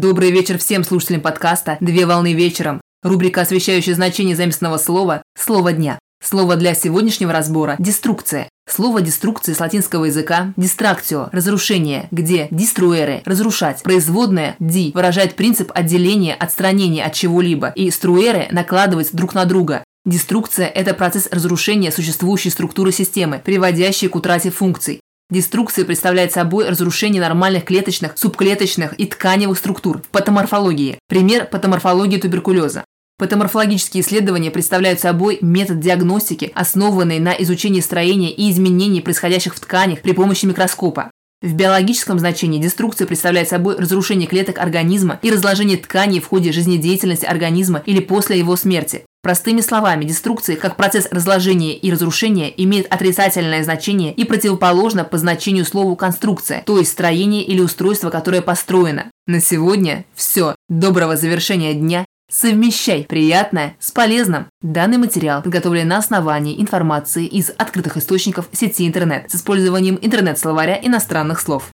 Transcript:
Добрый вечер всем слушателям подкаста «Две волны вечером». Рубрика, освещающая значение заместного слова «Слово дня». Слово для сегодняшнего разбора – «деструкция». Слово «деструкция» с латинского языка «дистракцио» – разрушение, где «диструэре» – разрушать. Производное «ди» выражает принцип отделения, отстранения от чего-либо, и «струэре» – накладывать друг на друга. Деструкция – это процесс разрушения существующей структуры системы, приводящий к утрате функций. Деструкция представляет собой разрушение нормальных клеточных, субклеточных и тканевых структур в патоморфологии. Пример патоморфологии туберкулеза. Патоморфологические исследования представляют собой метод диагностики, основанный на изучении строения и изменений, происходящих в тканях при помощи микроскопа. В биологическом значении деструкция представляет собой разрушение клеток организма и разложение тканей в ходе жизнедеятельности организма или после его смерти. Простыми словами, деструкция как процесс разложения и разрушения имеет отрицательное значение и противоположно по значению слову конструкция, то есть строение или устройство, которое построено. На сегодня все. Доброго завершения дня. Совмещай приятное с полезным. Данный материал подготовлен на основании информации из открытых источников сети интернет с использованием интернет-словаря иностранных слов.